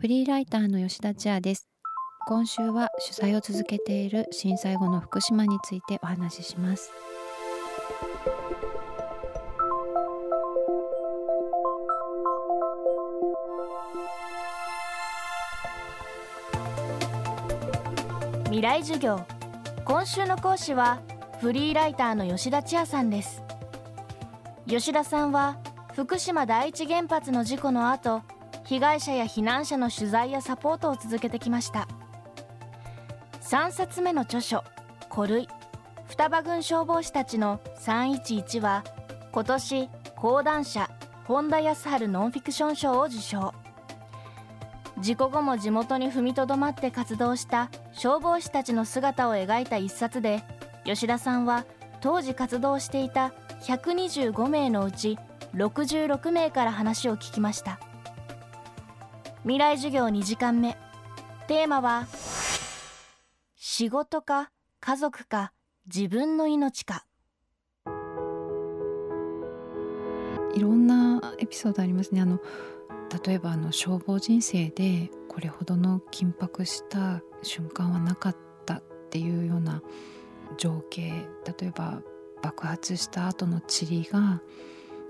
フリーライターの吉田千亜です。今週は取材を続けている震災後の福島についてお話しします。未来授業。今週の講師はフリーライターの吉田千亜さんです。吉田さんは福島第一原発の事故の後被害者や避難者の取材やサポートを続けてきました。3冊目の著書「古類。双葉郡消防士たちの311」は今年講談社本田康晴ノンフィクション賞を受賞。事故後も地元に踏みとどまって活動した消防士たちの姿を描いた一冊で吉田さんは当時活動していた125名のうち66名から話を聞きました。未来授業2時間目。テーマは仕事か家族か自分の命か。いろんなエピソードありますね。あの例えばあの消防人生でこれほどの緊迫した瞬間はなかったっていうような情景例えば爆発した後の塵が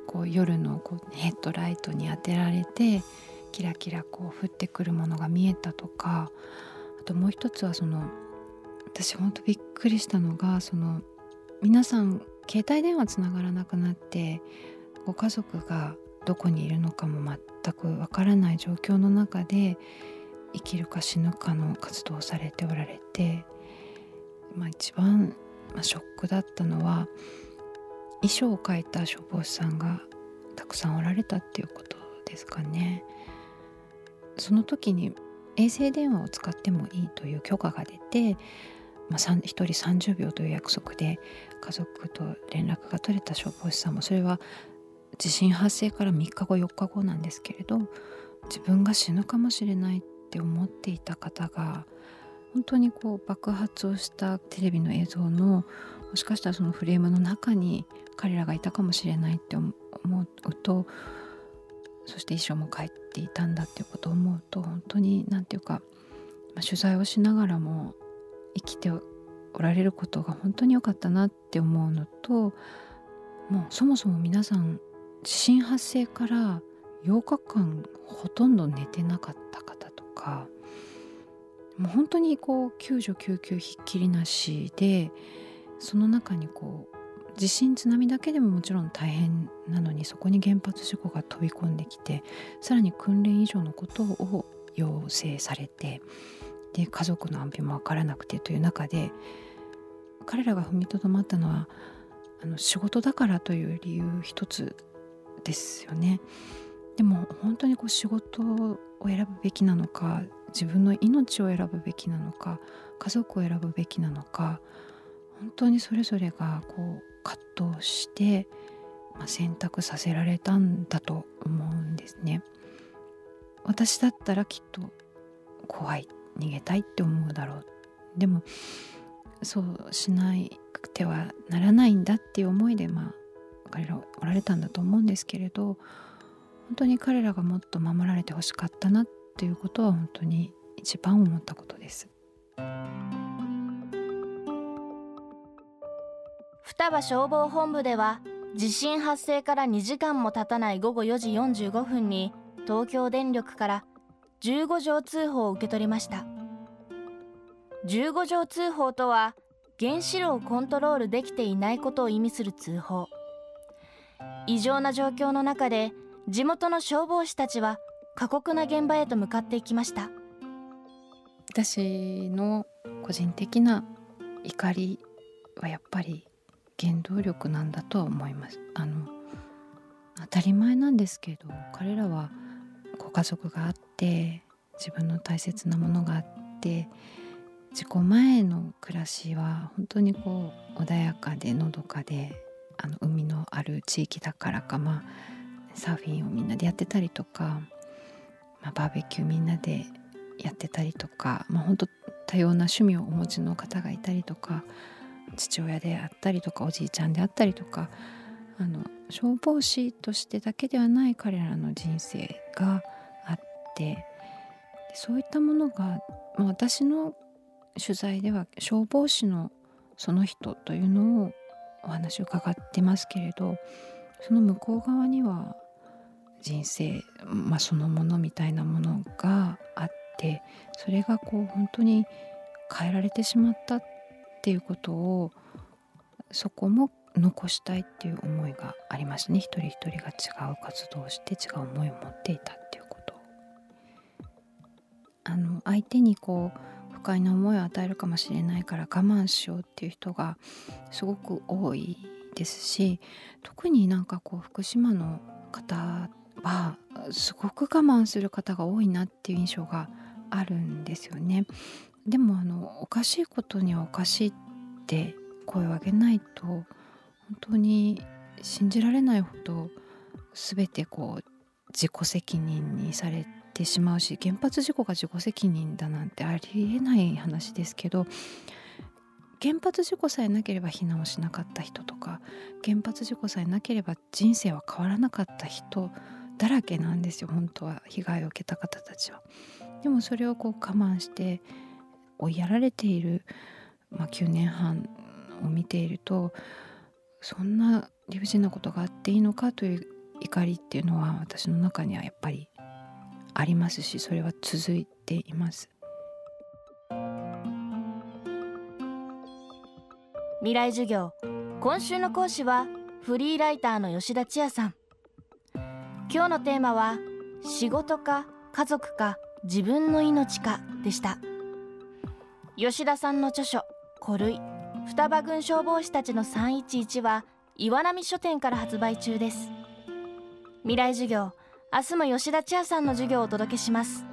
こう夜のこうヘッドライトに当てられてキラキラこう降ってくるものが見えたとかあともう一つはその私ほんとびっくりしたのがその皆さん携帯電話つながらなくなってご家族がどこにいるのかも全くわからない状況の中で生きるか死ぬかの活動をされておられて、まあ、一番、ま、ショックだったのは衣装を描いた消防士さんがたくさんおられたっていうことですかね。その時に衛星電話を使ってもいいという許可が出て、まあ、1人30秒という約束で家族と連絡が取れた消防士さんもそれは地震発生から3日後4日後なんですけれど自分が死ぬかもしれないって思っていた方が本当にこう爆発をしたテレビの映像のもしかしたらそのフレームの中に彼らがいたかもしれないって思うとそして遺書も書いていたんだっていうことを思うと本当に何て言うか、まあ、取材をしながらも生きておられることが本当に良かったなって思うのともうそもそも皆さん地震発生から8日間ほとんど寝てなかった方とかもう本当にこう救助救急ひっきりなしでその中にこう地震津波だけでももちろん大変なのにそこに原発事故が飛び込んできてさらに訓練以上のことを要請されてで家族の安否も分からなくてという中で彼らが踏みとどまったのはあの仕事だからという理由一つですよね。でも本当にこう仕事を選ぶべきなのか自分の命を選ぶべきなのか家族を選ぶべきなのか本当にそれぞれがこう葛藤して、まあ、選択させられたんだと思うんですね。私だったらきっと怖い逃げたいって思うだろうでもそうしなくてはならないんだっていう思いでまあ彼らおられたんだと思うんですけれど本当に彼らがもっと守られてほしかったなっていうことは本当に一番思ったことです。双葉消防本部では地震発生から2時間も経たない午後4時45分に東京電力から15条通報を受け取りました。15条通報とは原子炉をコントロールできていないことを意味する通報。異常な状況の中で地元の消防士たちは過酷な現場へと向かっていきました。私の個人的な怒りはやっぱり原動力なんだとは思います。あの当たり前なんですけど彼らはご家族があって自分の大切なものがあって事故前の暮らしは本当にこう穏やかでのどかであの海のある地域だからかまあサーフィンをみんなでやってたりとか、まあ、バーベキューみんなでやってたりとか、まあ、本当多様な趣味をお持ちの方がいたりとか父親であったりとかおじいちゃんであったりとかあの消防士としてだけではない彼らの人生があってそういったものが、まあ、私の取材では消防士のその人というのをお話を伺ってますけれどその向こう側には人生、まあ、そのものみたいなものがあってそれがこう本当に変えられてしまったっっていうことをそこも残したいっていう思いがありますね一人一人が違う活動をして違う思いを持っていたっていうことあの相手にこう不快な思いを与えるかもしれないから我慢しようっていう人がすごく多いですし特になんかこう福島の方はすごく我慢する方が多いなっていう印象があるんですよね。でもあのおかしいことにはおかしいって声を上げないと本当に信じられないほど全てこう自己責任にされてしまうし原発事故が自己責任だなんてありえない話ですけど原発事故さえなければ避難をしなかった人とか原発事故さえなければ人生は変わらなかった人だらけなんですよ本当は被害を受けた方たちは。でもそれをこう我慢して追いやられている、まあ、9年半を見ているとそんな理不尽なことがあっていいのかという怒りっていうのは私の中にはやっぱりありますしそれは続いています。未来授業。今週の講師はフリーライターの吉田千也さん。今日のテーマは仕事か家族か自分の命かでした。吉田さんの著書「古類。双葉郡消防士たちの311」は岩波書店から発売中です。未来授業明日も吉田千也さんの授業をお届けします。